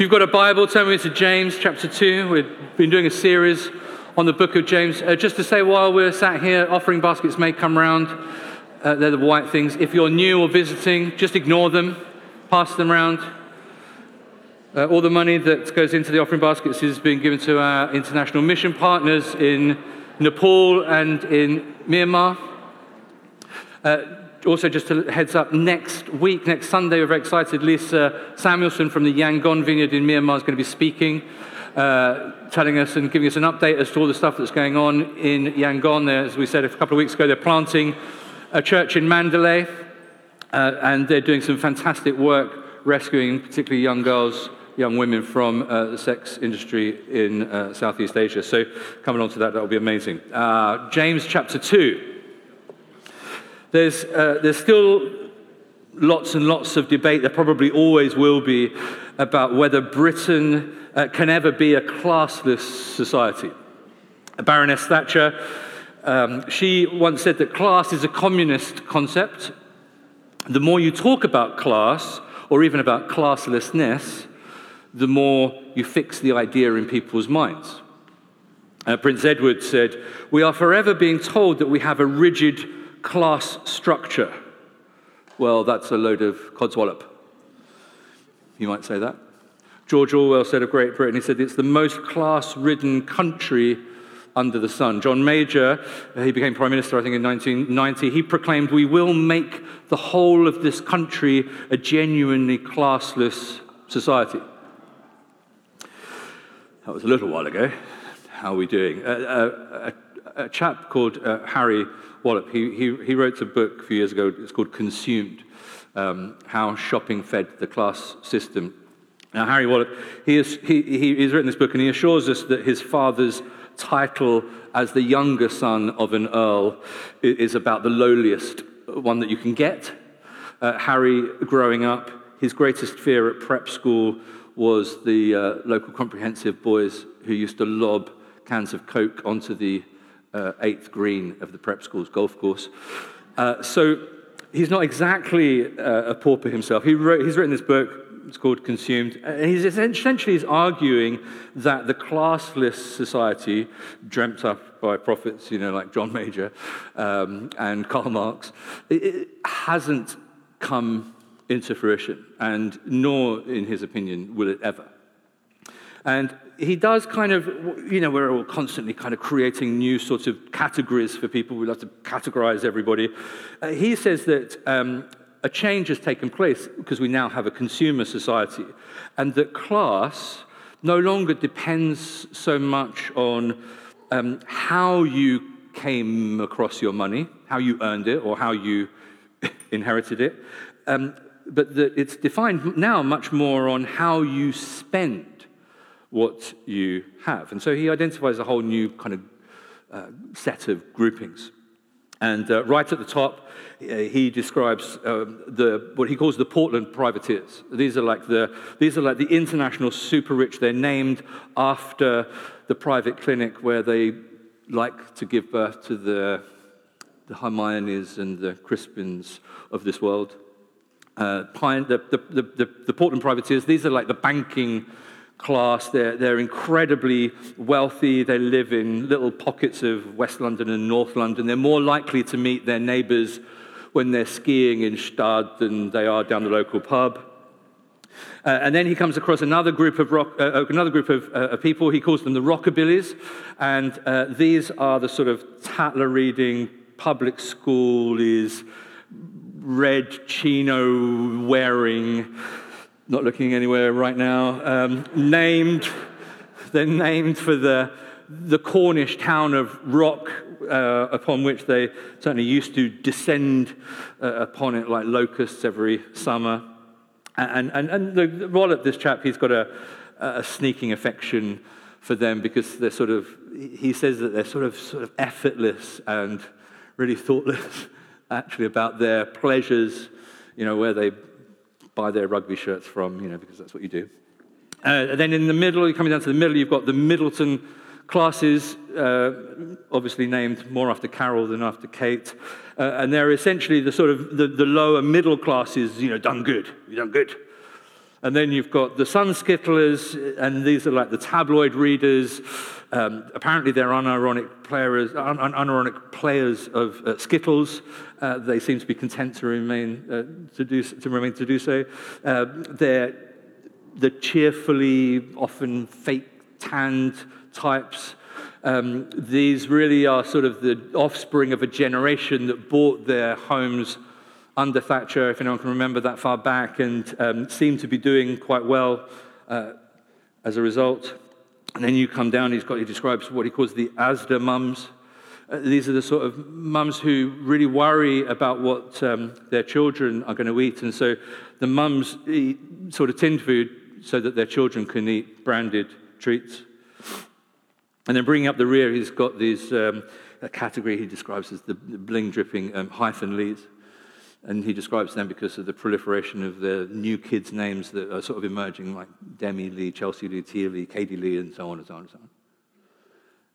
If you've got a Bible, turn me to James chapter 2. We've been doing a series on the book of James. Uh, just to say, while we're sat here, offering baskets may come round. Uh, they're the white things. If you're new or visiting, just ignore them, pass them around. Uh, all the money that goes into the offering baskets is being given to our international mission partners in Nepal and in Myanmar. Also, just a heads up, next week, next Sunday, we're very excited. Lisa Samuelson from the Yangon Vineyard in Myanmar is going to be speaking, uh, telling us and giving us an update as to all the stuff that's going on in Yangon. There, as we said a couple of weeks ago, they're planting a church in Mandalay, uh, and they're doing some fantastic work rescuing particularly young girls, young women from uh, the sex industry in uh, Southeast Asia. So, coming on to that, that will be amazing. Uh, James chapter 2. There's, uh, there's still lots and lots of debate, there probably always will be, about whether Britain uh, can ever be a classless society. Baroness Thatcher, um, she once said that class is a communist concept. The more you talk about class, or even about classlessness, the more you fix the idea in people's minds. Uh, Prince Edward said, We are forever being told that we have a rigid class structure. Well, that's a load of codswallop. You might say that. George Orwell said of Great Britain, he said, it's the most class ridden country under the sun. John Major, he became Prime Minister, I think, in 1990, he proclaimed, We will make the whole of this country a genuinely classless society. That was a little while ago. How are we doing? Uh, uh, a, a, chap called uh, Harry Wallop, he, he, he, wrote a book a few years ago, it's called Consumed um, How Shopping Fed the Class System. Now, Harry Wallop, he, is, he, he, he's written this book and he assures us that his father's title as the younger son of an earl is about the lowliest one that you can get. Uh, Harry, growing up, his greatest fear at prep school was the uh, local comprehensive boys who used to lob cans of Coke onto the uh, eighth green of the prep school's golf course. Uh, so he's not exactly uh, a pauper himself. He wrote, he's written this book, it's called Consumed, and he's essentially is arguing that the classless society, dreamt up by prophets, you know, like John Major um, and Karl Marx, it, it hasn't come into fruition, and nor, in his opinion, will it ever. And he does kind of, you know, we're all constantly kind of creating new sorts of categories for people. We love to categorize everybody. Uh, he says that um, a change has taken place because we now have a consumer society, and that class no longer depends so much on um, how you came across your money, how you earned it, or how you inherited it, um, but that it's defined now much more on how you spend what you have. And so he identifies a whole new kind of uh, set of groupings. And uh, right at the top, uh, he describes um, the, what he calls the Portland privateers. These are, like the, these are like the international super rich. They're named after the private clinic where they like to give birth to the, the Hermiones and the Crispins of this world. Uh, the, the, the, the Portland privateers, these are like the banking class. They're, they're incredibly wealthy. They live in little pockets of West London and North London. They're more likely to meet their neighbors when they're skiing in Gstaad than they are down the local pub. Uh, and then he comes across another group of, rock, uh, uh another group of, uh, people. He calls them the Rockabillys. And uh, these are the sort of Tatler reading, public school is red chino wearing, not looking anywhere right now, um, named, they're named for the, the Cornish town of Rock, uh, upon which they certainly used to descend uh, upon it like locusts every summer. And, and, and the, the of this chap, he's got a, a sneaking affection for them because they're sort of, he says that they're sort of, sort of effortless and really thoughtless, actually, about their pleasures, you know, where they buy their rugby shirts from, you know, because that's what you do. Uh, then in the middle, you're coming down to the middle, you've got the Middleton classes, uh, obviously named more after Carol than after Kate. Uh, and they're essentially the sort of the, the, lower middle classes, you know, done good, you done good. And then you've got the sun skittlers, and these are like the tabloid readers. Um, apparently, they're unironic players, un- unironic players of uh, Skittles. Uh, they seem to be content to remain uh, to do to remain to do so. Uh, they're the cheerfully, often fake tanned types. Um, these really are sort of the offspring of a generation that bought their homes under Thatcher, if anyone can remember that far back, and um, seem to be doing quite well uh, as a result. And then you come down, he's got, he describes what he calls the Asda mums. Uh, these are the sort of mums who really worry about what um, their children are going to eat. And so the mums eat sort of tinned food so that their children can eat branded treats. And then bringing up the rear, he's got this um, category he describes as the bling dripping um, hyphen leads. And he describes them because of the proliferation of the new kids' names that are sort of emerging, like Demi Lee, Chelsea Lee, Tia Lee, Katie Lee, and so on and so on and so on.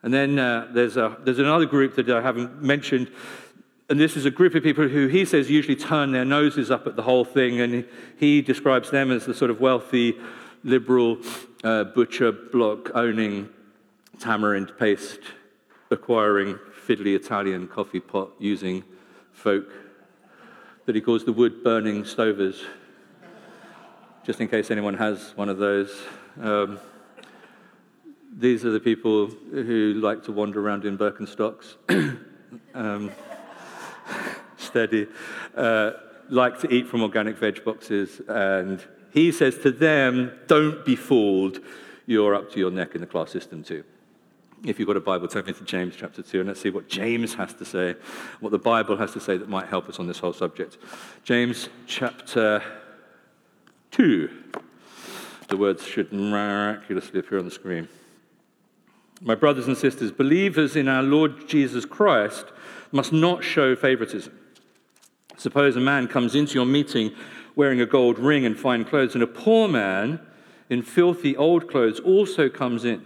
And then uh, there's, a, there's another group that I haven't mentioned, and this is a group of people who he says usually turn their noses up at the whole thing, and he, describes them as the sort of wealthy, liberal, uh, butcher block owning, tamarind paste acquiring, fiddly Italian coffee pot using folk that he calls the wood burning stovers, just in case anyone has one of those. Um, these are the people who like to wander around in Birkenstocks, um, steady, uh, like to eat from organic veg boxes, and he says to them, Don't be fooled, you're up to your neck in the class system too. If you've got a Bible, turn me to James chapter 2 and let's see what James has to say, what the Bible has to say that might help us on this whole subject. James chapter 2. The words should miraculously appear on the screen. My brothers and sisters, believers in our Lord Jesus Christ must not show favoritism. Suppose a man comes into your meeting wearing a gold ring and fine clothes, and a poor man in filthy old clothes also comes in.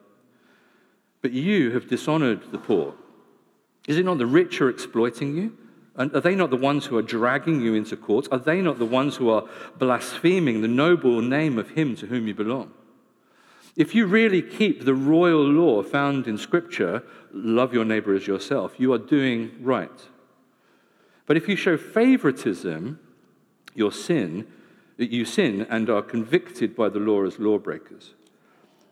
But you have dishonored the poor. Is it not the rich who are exploiting you? And are they not the ones who are dragging you into courts? Are they not the ones who are blaspheming the noble name of him to whom you belong? If you really keep the royal law found in Scripture, love your neighbor as yourself, you are doing right. But if you show favoritism, your sin, you sin and are convicted by the law as lawbreakers.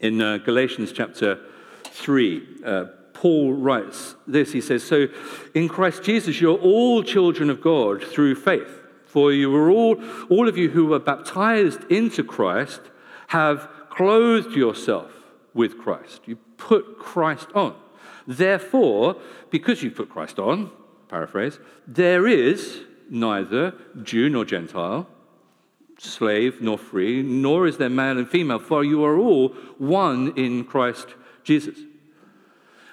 In uh, Galatians chapter 3, uh, Paul writes this. He says, So in Christ Jesus, you're all children of God through faith. For you were all, all of you who were baptized into Christ have clothed yourself with Christ. You put Christ on. Therefore, because you put Christ on, paraphrase, there is neither Jew nor Gentile slave nor free, nor is there male and female, for you are all one in Christ Jesus.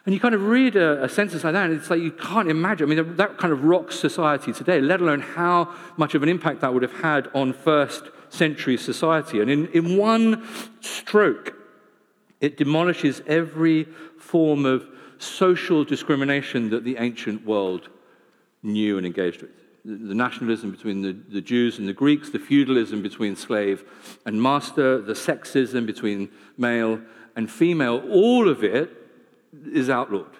And you kind of read a, a sentence like that, and it's like you can't imagine. I mean, that kind of rocks society today, let alone how much of an impact that would have had on first century society. And in, in one stroke, it demolishes every form of social discrimination that the ancient world knew and engaged with the nationalism between the, the Jews and the Greeks, the feudalism between slave and master, the sexism between male and female, all of it is outlawed.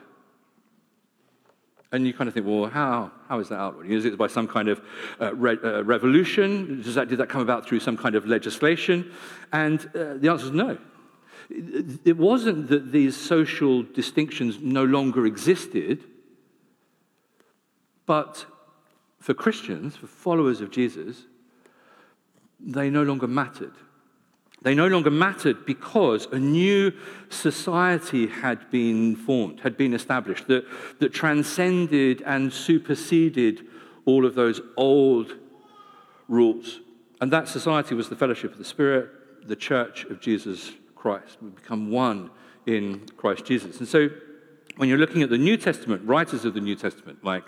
And you kind of think, well, how, how is that outlawed? Is it by some kind of uh, re- uh, revolution? Does that, did that come about through some kind of legislation? And uh, the answer is no. It wasn't that these social distinctions no longer existed, but for Christians, for followers of Jesus, they no longer mattered. They no longer mattered because a new society had been formed, had been established, that, that transcended and superseded all of those old rules. And that society was the fellowship of the Spirit, the church of Jesus Christ. We become one in Christ Jesus. And so when you're looking at the New Testament, writers of the New Testament, like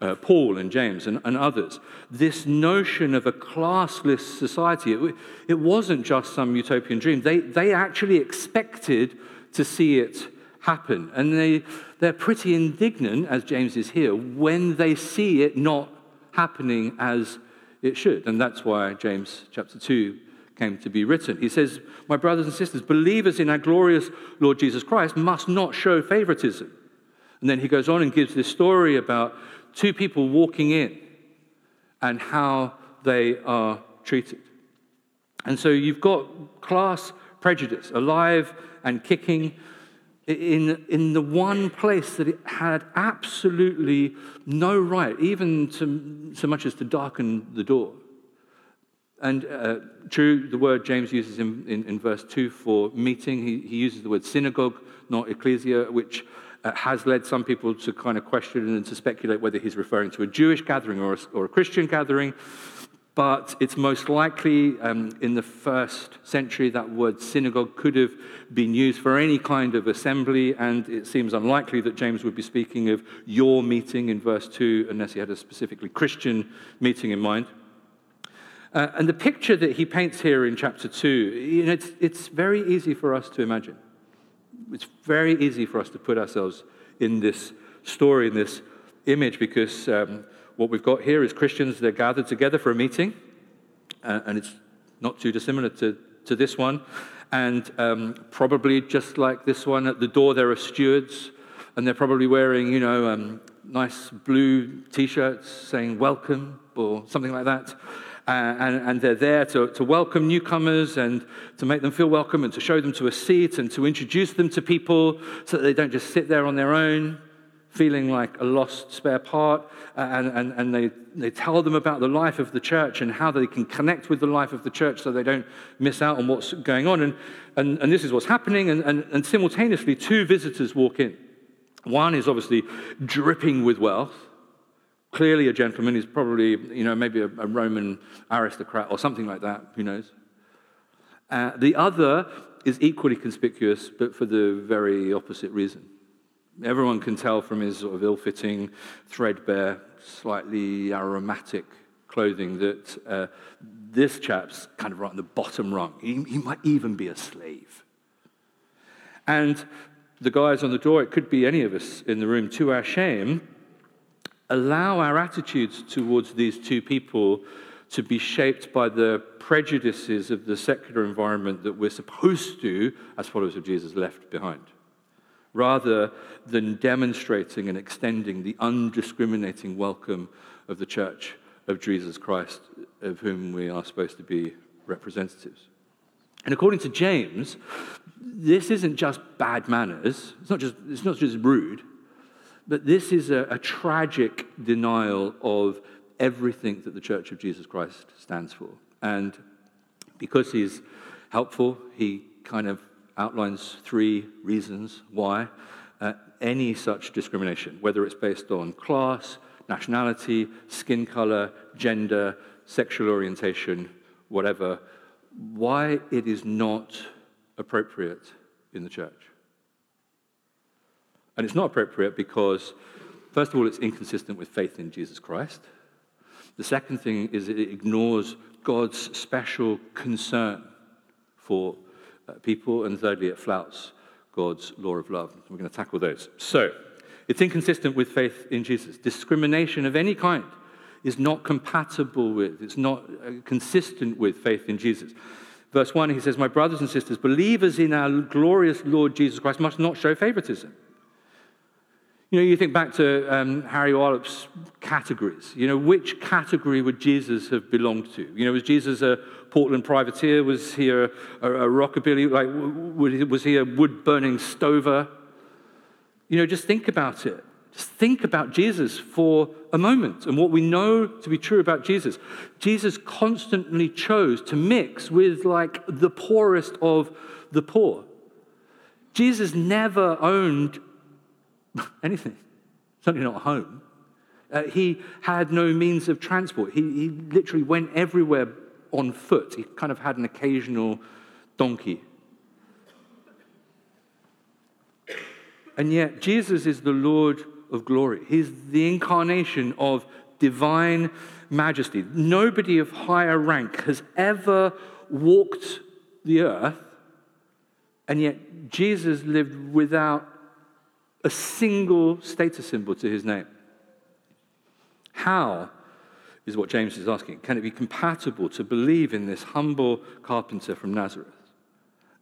uh, Paul and James and, and, others, this notion of a classless society, it, it, wasn't just some utopian dream. They, they actually expected to see it happen. And they, they're pretty indignant, as James is here, when they see it not happening as it should. And that's why James chapter 2 came to be written. He says, My brothers and sisters, believers in our glorious Lord Jesus Christ must not show favoritism. And then he goes on and gives this story about two people walking in and how they are treated. And so you've got class prejudice alive and kicking in, in the one place that it had absolutely no right, even to, so much as to darken the door. And uh, true, the word James uses in, in, in verse 2 for meeting, he, he uses the word synagogue, not ecclesia, which uh, has led some people to kind of question and to speculate whether he's referring to a Jewish gathering or a, or a Christian gathering. But it's most likely um, in the first century that word synagogue could have been used for any kind of assembly, and it seems unlikely that James would be speaking of your meeting in verse 2 unless he had a specifically Christian meeting in mind. Uh, and the picture that he paints here in chapter 2, you know, it's, it's very easy for us to imagine it's very easy for us to put ourselves in this story, in this image, because um, what we've got here is Christians, they're gathered together for a meeting, uh, and it's not too dissimilar to, to this one. And um, probably just like this one, at the door there are stewards, and they're probably wearing, you know, um, nice blue t shirts saying welcome or something like that. And, and, they're there to, to welcome newcomers and to make them feel welcome and to show them to a seat and to introduce them to people so that they don't just sit there on their own feeling like a lost spare part. And, and, and they, they tell them about the life of the church and how they can connect with the life of the church so they don't miss out on what's going on. And, and, and this is what's happening. And, and, and simultaneously, two visitors walk in. One is obviously dripping with wealth clearly a gentleman. He's probably, you know, maybe a, a Roman aristocrat or something like that. Who knows? Uh, the other is equally conspicuous, but for the very opposite reason. Everyone can tell from his sort of ill fitting, threadbare, slightly aromatic clothing that uh, this chap's kind of right on the bottom rung. He, he might even be a slave. And the guys on the door, it could be any of us in the room, to our shame, allow our attitudes towards these two people to be shaped by the prejudices of the secular environment that we're supposed to, as followers of Jesus, left behind, rather than demonstrating and extending the undiscriminating welcome of the church of Jesus Christ, of whom we are supposed to be representatives. And according to James, this isn't just bad manners, it's not just, it's not just rude, but this is a, a tragic denial of everything that the Church of Jesus Christ stands for. And because he's helpful, he kind of outlines three reasons why uh, any such discrimination, whether it's based on class, nationality, skin color, gender, sexual orientation, whatever, why it is not appropriate in the church. And it's not appropriate because, first of all, it's inconsistent with faith in Jesus Christ. The second thing is it ignores God's special concern for uh, people. And thirdly, it flouts God's law of love. We're going to tackle those. So, it's inconsistent with faith in Jesus. Discrimination of any kind is not compatible with, it's not uh, consistent with faith in Jesus. Verse 1, he says, My brothers and sisters, believers in our glorious Lord Jesus Christ must not show favoritism. You know, you think back to um, Harry Wallop's categories. You know, which category would Jesus have belonged to? You know, was Jesus a Portland privateer? Was he a, a, a rockabilly? Like, was he a wood burning stover? You know, just think about it. Just think about Jesus for a moment and what we know to be true about Jesus. Jesus constantly chose to mix with like the poorest of the poor. Jesus never owned anything, certainly not home. Uh, he had no means of transport. He, he literally went everywhere on foot. He kind of had an occasional donkey. And yet, Jesus is the Lord of glory. He's the incarnation of divine majesty. Nobody of higher rank has ever walked the earth, and yet Jesus lived without a single status symbol to his name. How is what James is asking. Can it be compatible to believe in this humble carpenter from Nazareth?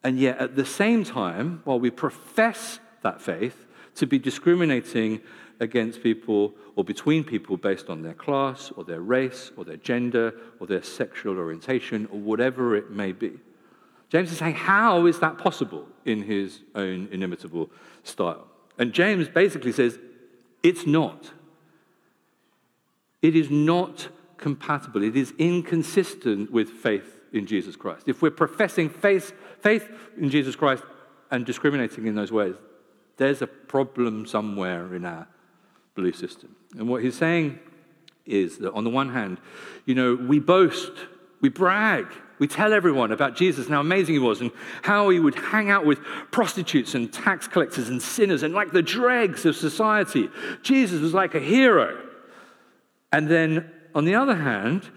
And yet, at the same time, while we profess that faith, to be discriminating against people or between people based on their class or their race or their gender or their sexual orientation or whatever it may be. James is saying, How is that possible in his own inimitable style? And James basically says, it's not. It is not compatible. It is inconsistent with faith in Jesus Christ. If we're professing faith, faith in Jesus Christ and discriminating in those ways, there's a problem somewhere in our belief system. And what he's saying is that on the one hand, you know, we boast, we brag we tell everyone about Jesus and how amazing he was and how he would hang out with prostitutes and tax collectors and sinners and like the dregs of society. Jesus was like a hero. And then on the other hand,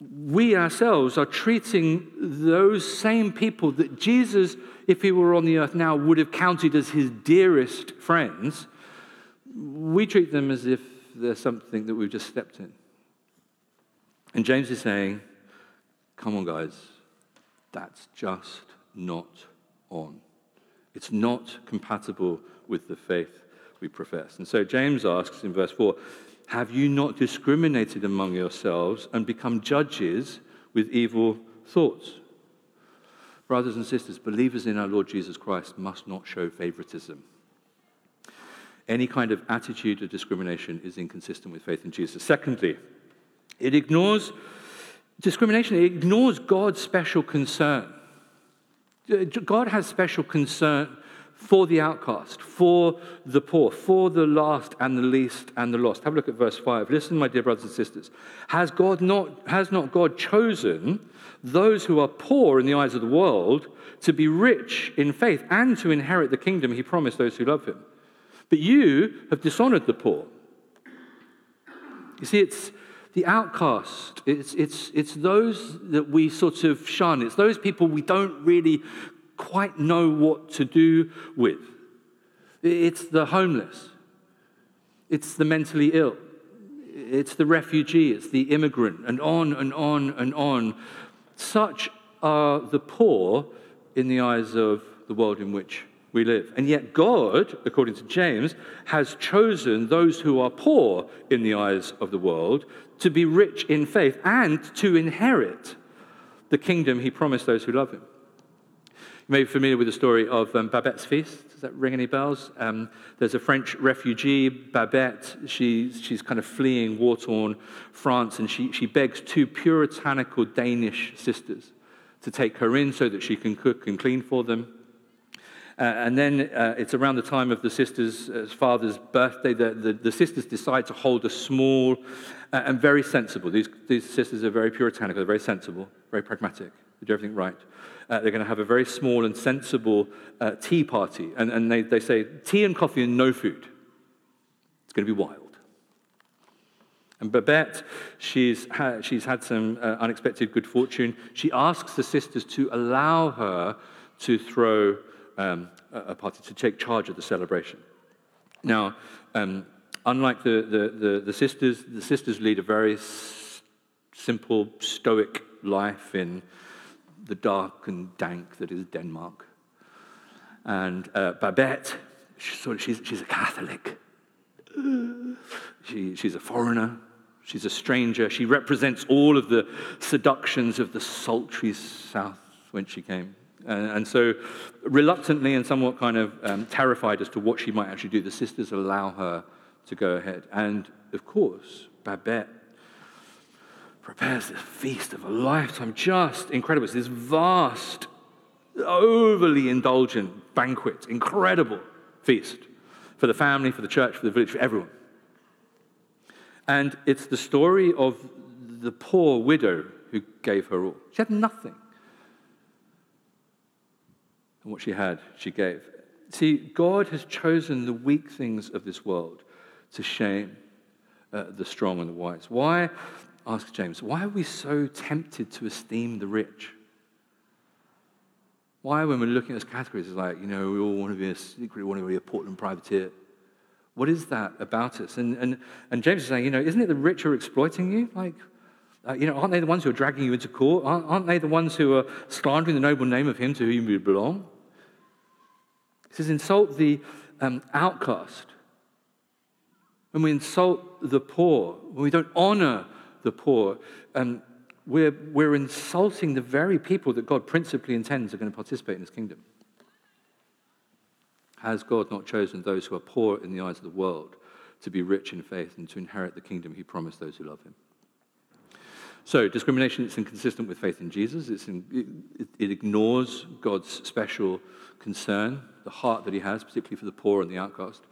we ourselves are treating those same people that Jesus, if he were on the earth now, would have counted as his dearest friends. We treat them as if they're something that we've just stepped in. And James is saying, Come on, guys. That's just not on. It's not compatible with the faith we profess. And so James asks in verse 4 Have you not discriminated among yourselves and become judges with evil thoughts? Brothers and sisters, believers in our Lord Jesus Christ must not show favoritism. Any kind of attitude of discrimination is inconsistent with faith in Jesus. Secondly, it ignores discrimination ignores God's special concern. Uh, God has special concern for the outcast, for the poor, for the last and the least and the lost. Have a look at verse 5. Listen, my dear brothers and sisters. Has, God not, has not God chosen those who are poor in the eyes of the world to be rich in faith and to inherit the kingdom he promised those who love him? But you have dishonored the poor. You see, it's, the outcast. It's, it's, it's those that we sort of shun. It's those people we don't really quite know what to do with. It's the homeless. It's the mentally ill. It's the refugee. It's the immigrant, and on and on and on. Such are the poor in the eyes of the world in which we live. And yet, God, according to James, has chosen those who are poor in the eyes of the world to be rich in faith and to inherit the kingdom he promised those who love him. You may be familiar with the story of um, Babette's feast. Does that ring any bells? Um, there's a French refugee, Babette. She, she's kind of fleeing war torn France, and she, she begs two puritanical Danish sisters to take her in so that she can cook and clean for them. Uh, and then uh, it's around the time of the sister's uh, father's birthday that the, the, sisters decide to hold a small and very sensible. These, these sisters are very puritanical, they're very sensible, very pragmatic, they do everything right. Uh, they're going to have a very small and sensible uh, tea party. And, and they, they say tea and coffee and no food. It's going to be wild. And Babette, she's had, she's had some unexpected good fortune. She asks the sisters to allow her to throw um, a party to take charge of the celebration. Now, um, unlike the, the, the, the, sisters, the sisters lead a very s- simple, stoic life in the dark and dank that is Denmark. And uh, Babette, she's, she's, she's a Catholic. She, she's a foreigner. She's a stranger. She represents all of the seductions of the sultry South when she came. And, and so, reluctantly and somewhat kind of um, terrified as to what she might actually do, the sisters allow her to go ahead. And of course, Babette prepares this feast of a lifetime, just incredible. It's this vast, overly indulgent banquet, incredible feast for the family, for the church, for the village, for everyone. And it's the story of the poor widow who gave her all. She had nothing. And what she had, she gave. See, God has chosen the weak things of this world to shame uh, the strong and the wise. Why, ask James, why are we so tempted to esteem the rich? Why, when we're looking at those categories, it's like, you know, we all want to be a secret, want to be a Portland privateer. What is that about us? And, and, and James is saying, you know, isn't it the rich who are exploiting you? Like, uh, you know, aren't they the ones who are dragging you into court? Aren't, aren't they the ones who are slandering the noble name of him to whom you belong? He says, insult the um, outcast. When we insult the poor, when we don't honor the poor, um, we're, we're insulting the very people that God principally intends are going to participate in his kingdom. Has God not chosen those who are poor in the eyes of the world to be rich in faith and to inherit the kingdom he promised those who love him? So, discrimination is inconsistent with faith in Jesus. In, it, it ignores God's special concern, the heart that he has, particularly for the poor and the outcast.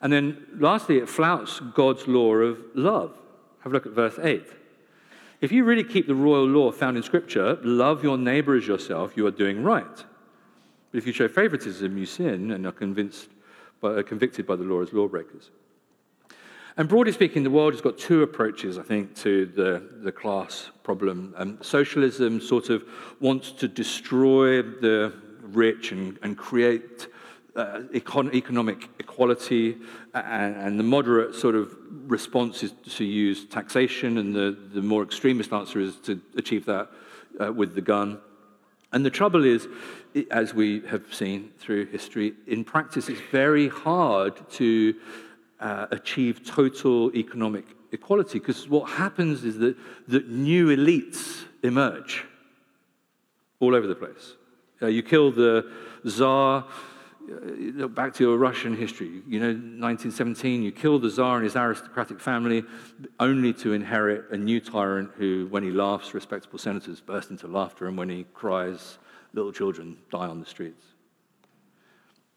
And then, lastly, it flouts God's law of love. Have a look at verse 8. If you really keep the royal law found in Scripture, love your neighbor as yourself, you are doing right. But if you show favoritism, you sin and are convinced by, are convicted by the law as lawbreakers. And broadly speaking, the world has got two approaches, I think, to the, the class problem. Um, socialism sort of wants to destroy the rich and, and create uh, econ- economic equality, and, and, the moderate sort of response is to use taxation, and the, the more extremist answer is to achieve that uh, with the gun. And the trouble is, as we have seen through history, in practice, it's very hard to uh, achieve total economic equality because what happens is that, that new elites emerge all over the place. Uh, you kill the czar, uh, back to your Russian history. You know, 1917, you kill the czar and his aristocratic family only to inherit a new tyrant who, when he laughs, respectable senators burst into laughter, and when he cries, little children die on the streets.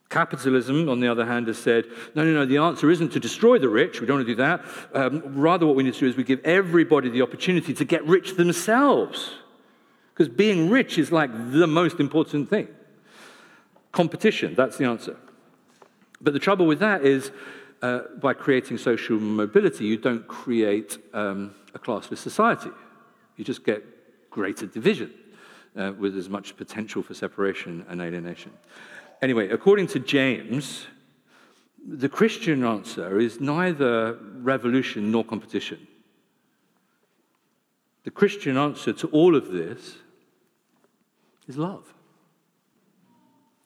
Capitalism, on the other hand, has said, no, no, no, the answer isn't to destroy the rich. We don't want to do that. Um, rather, what we need to do is we give everybody the opportunity to get rich themselves. Because being rich is like the most important thing. Competition, that's the answer. But the trouble with that is, uh, by creating social mobility, you don't create um, a classless society. You just get greater division uh, with as much potential for separation and alienation. Anyway, according to James, the Christian answer is neither revolution nor competition. The Christian answer to all of this is love.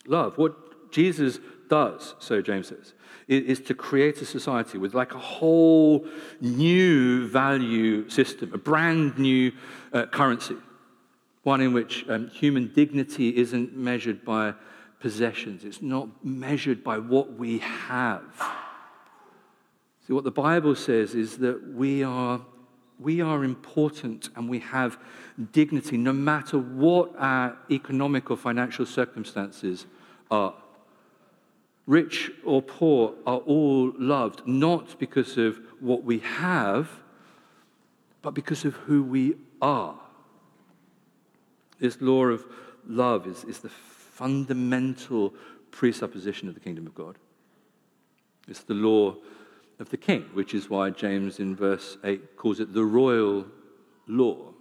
Love. What Jesus does, so James says, is to create a society with like a whole new value system, a brand new uh, currency, one in which um, human dignity isn't measured by possessions, it's not measured by what we have. See, what the Bible says is that we are, we are important and we have dignity no matter what our economic or financial circumstances are. Rich or poor are all loved, not because of what we have, but because of who we are. This law of love is, is the fundamental presupposition of the kingdom of God. It's the law of the king, which is why James in verse 8 calls it the royal law.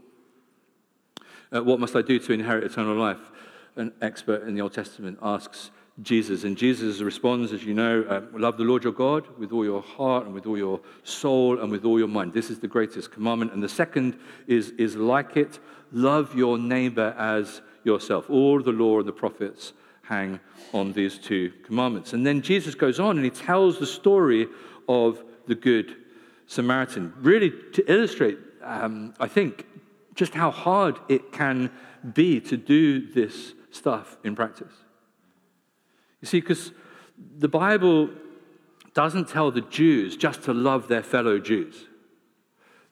Uh, what must I do to inherit eternal life? An expert in the Old Testament asks Jesus, and Jesus responds, as you know, uh, love the Lord your God with all your heart and with all your soul and with all your mind. This is the greatest commandment. And the second is, is like it love your neighbor as yourself. All the law and the prophets hang on these two commandments. And then Jesus goes on and he tells the story of the Good Samaritan, really to illustrate, um, I think, just how hard it can be to do this stuff in practice. You see, because the Bible doesn't tell the Jews just to love their fellow Jews.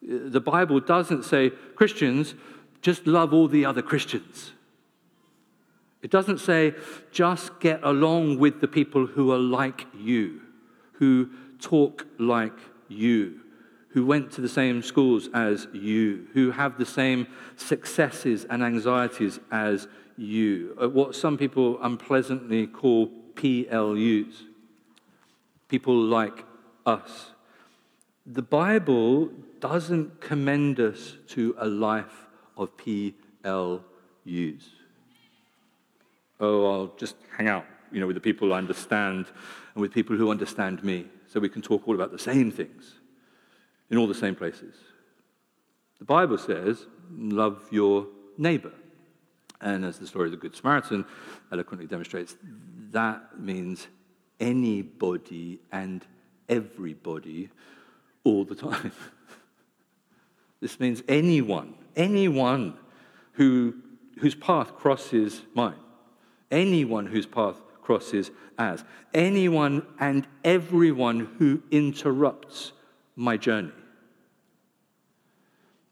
The Bible doesn't say, Christians, just love all the other Christians. It doesn't say, just get along with the people who are like you, who talk like you, who went to the same schools as you, who have the same successes and anxieties as you, what some people unpleasantly call PLUs, people like us. The Bible doesn't commend us to a life of PLUs oh, I'll just hang out, you know, with the people I understand and with people who understand me, so we can talk all about the same things in all the same places. The Bible says, love your neighbor. And as the story of the Good Samaritan eloquently demonstrates, that means anybody and everybody all the time. this means anyone, anyone who, whose path crosses mine anyone whose path crosses as, anyone and everyone who interrupts my journey.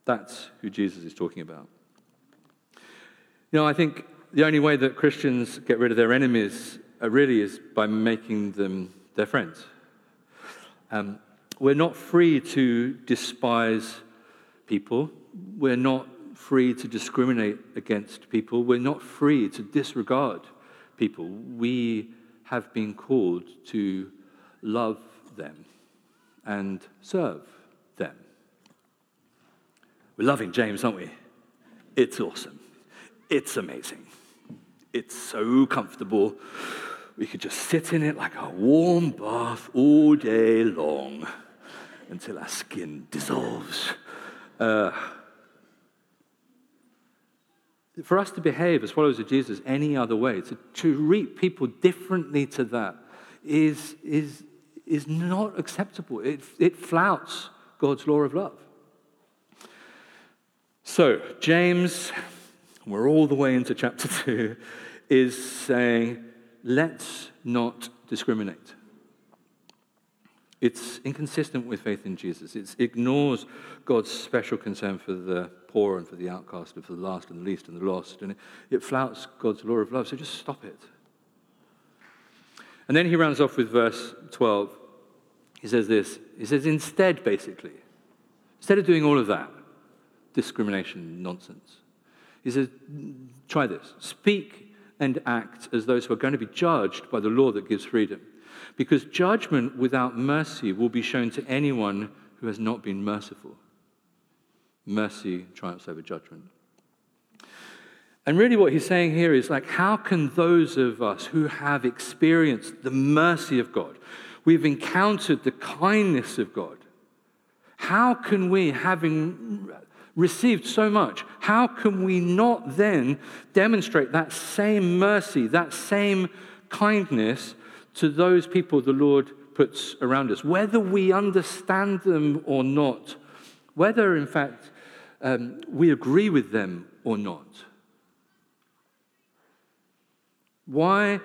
That's who Jesus is talking about. You know, I think the only way that Christians get rid of their enemies uh, really is by making them their friends. Um, we're not free to despise people. We're not free to discriminate against people. We're not free to disregard people. We have been called to love them and serve. We're loving James, aren't we? It's awesome. It's amazing. It's so comfortable. We could just sit in it like a warm bath all day long until our skin dissolves. Uh, for us to behave as followers of Jesus any other way, to treat people differently to that, is, is, is not acceptable. It, it flouts God's law of love. So, James, we're all the way into chapter 2, is saying, let's not discriminate. It's inconsistent with faith in Jesus. It ignores God's special concern for the poor and for the outcast and for the last and the least and the lost. And it, it flouts God's law of love. So just stop it. And then he rounds off with verse 12. He says this He says, instead, basically, instead of doing all of that, discrimination nonsense, he says, try this. Speak and act as those who are going to be judged by the law that gives freedom. Because judgment without mercy will be shown to anyone who has not been merciful. Mercy triumphs over judgment. And really, what he's saying here is like, how can those of us who have experienced the mercy of God, we've encountered the kindness of God, how can we, having received so much, how can we not then demonstrate that same mercy, that same kindness to those people the Lord puts around us, whether we understand them or not, whether in fact um, we agree with them or not. Why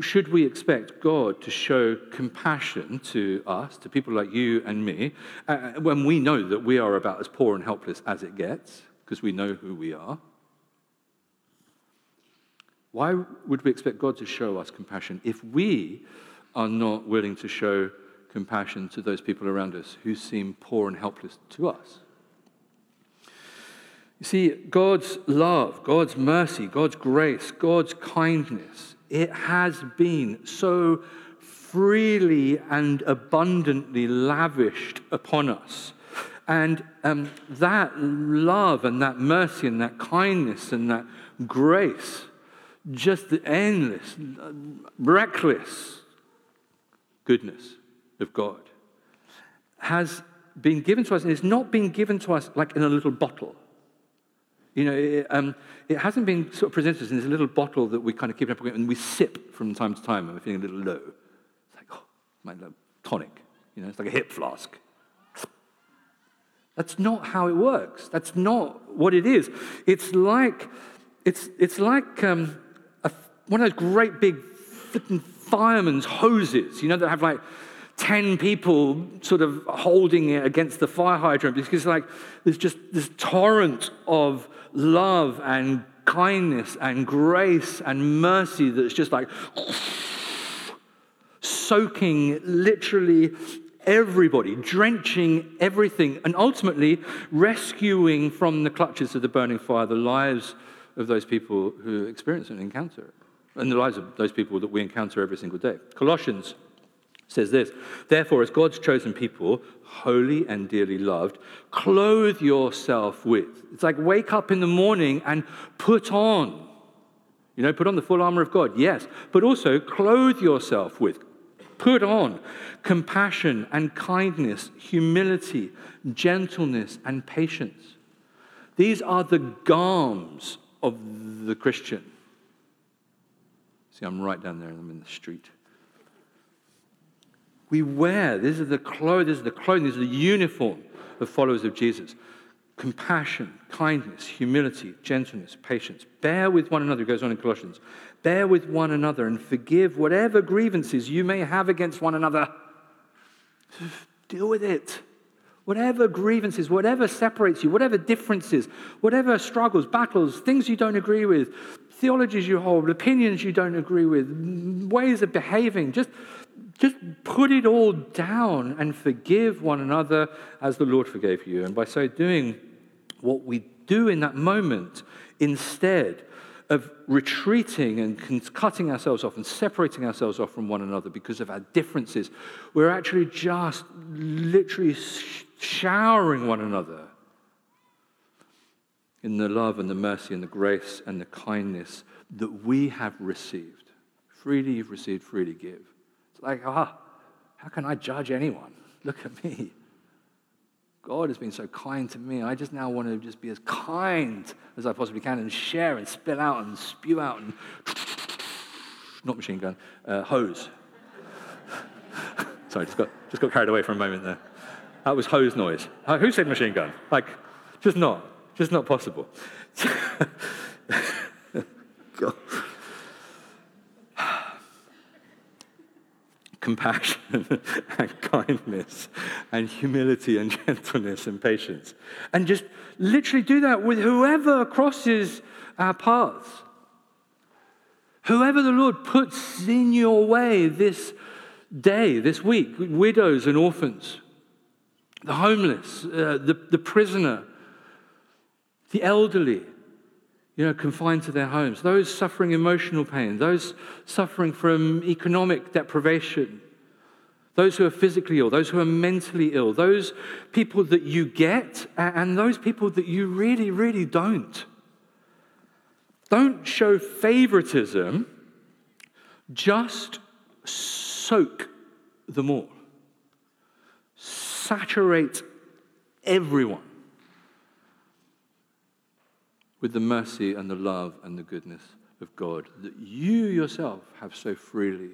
should we expect God to show compassion to us, to people like you and me, uh, when we know that we are about as poor and helpless as it gets, because we know who we are? Why would we expect God to show us compassion if we are not willing to show compassion to those people around us who seem poor and helpless to us? You see, God's love, God's mercy, God's grace, God's kindness, it has been so freely and abundantly lavished upon us. And um, that love and that mercy and that kindness and that grace just the endless, reckless goodness of God has been given to us, and it's not been given to us like in a little bottle. You know, it, um, it hasn't been sort of presented in this little bottle that we kind of keep pocket and we sip from time to time when we're feeling a little low. It's like, oh, my little tonic. You know, it's like a hip flask. That's not how it works. That's not what it is. It's like, it's, it's like um, a, one of those great big flipping fireman's hoses, you know, that have like 10 people sort of holding it against the fire hydrant because it's like there's just this torrent of love and kindness and grace and mercy that's just like soaking literally everybody, drenching everything, and ultimately rescuing from the clutches of the burning fire the lives of those people who experience and encounter it, and the lives of those people that we encounter every single day. Colossians says this Therefore, as God's chosen people, holy and dearly loved, clothe yourself with. It's like wake up in the morning and put on. You know, put on the full armor of God, yes, but also clothe yourself with. Put on compassion and kindness, humility, gentleness, and patience. These are the garms of the Christian. See, I'm right down there, I'm in the street. We wear, this is the clothes, this is the clothing, this is the uniform of followers of Jesus. Compassion, kindness, humility, gentleness, patience. Bear with one another, it goes on in Colossians. Bear with one another and forgive whatever grievances you may have against one another. Deal with it. Whatever grievances, whatever separates you, whatever differences, whatever struggles, battles, things you don't agree with, theologies you hold, opinions you don't agree with, ways of behaving, just just put it all down and forgive one another as the Lord forgave you. And by so doing, what we do in that moment, instead of retreating and cutting ourselves off and separating ourselves off from one another because of our differences, we're actually just literally showering one another in the love and the mercy and the grace and the kindness that we have received. Freely you've received, freely give like, ah, how can I judge anyone? Look at me. God has been so kind to me. I just now want to just be as kind as I possibly can and share and spill out and spew out and not machine gun, uh, hose. Sorry, just got, just got carried away for a moment there. That was hose noise. Uh, who said machine gun? Like, just not, just not possible. Compassion and kindness and humility and gentleness and patience. And just literally do that with whoever crosses our paths. Whoever the Lord puts in your way this day, this week, widows and orphans, the homeless, uh, the, the prisoner, the elderly, you know, confined to their homes, those suffering emotional pain, those suffering from economic deprivation, those who are physically ill, those who are mentally ill, those people that you get, and those people that you really, really don't. Don't show favoritism, just soak them all. Saturate everyone with the mercy and the love and the goodness of God that you yourself have so freely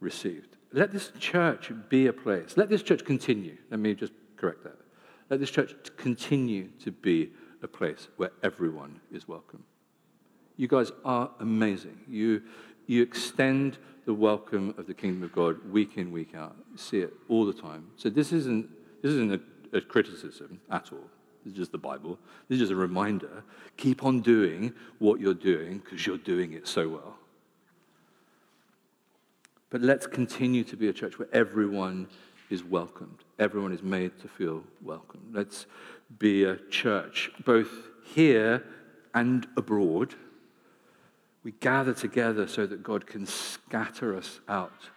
received. Let this church be a place. Let this church continue. Let me just correct that. Let this church continue to be a place where everyone is welcome. You guys are amazing. You, you extend the welcome of the kingdom of God week in, week out. You see it all the time. So this isn't, this isn't a, a criticism at all. This is just the Bible. This is just a reminder. Keep on doing what you're doing because you're doing it so well. But let's continue to be a church where everyone is welcomed. Everyone is made to feel welcome. Let's be a church both here and abroad. We gather together so that God can scatter us out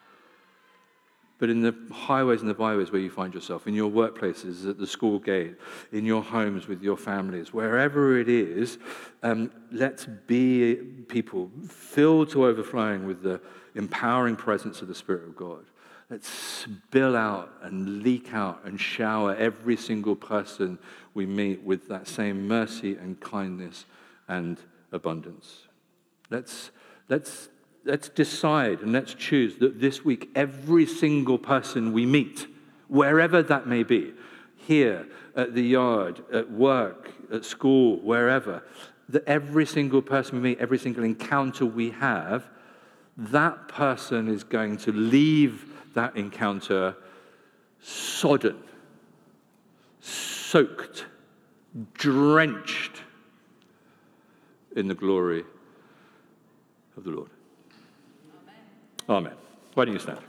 but in the highways and the byways where you find yourself, in your workplaces, at the school gate, in your homes with your families, wherever it is, um, let's be people filled to overflowing with the empowering presence of the Spirit of God. let's spill out and leak out and shower every single person we meet with that same mercy and kindness and abundance. Let's, let's, let's decide and let's choose that this week, every single person we meet, wherever that may be, here, at the yard, at work, at school, wherever, that every single person we meet, every single encounter we have, that person is going to leave that encounter sodden, soaked, drenched in the glory of the Lord. Amen. Why don't you stand?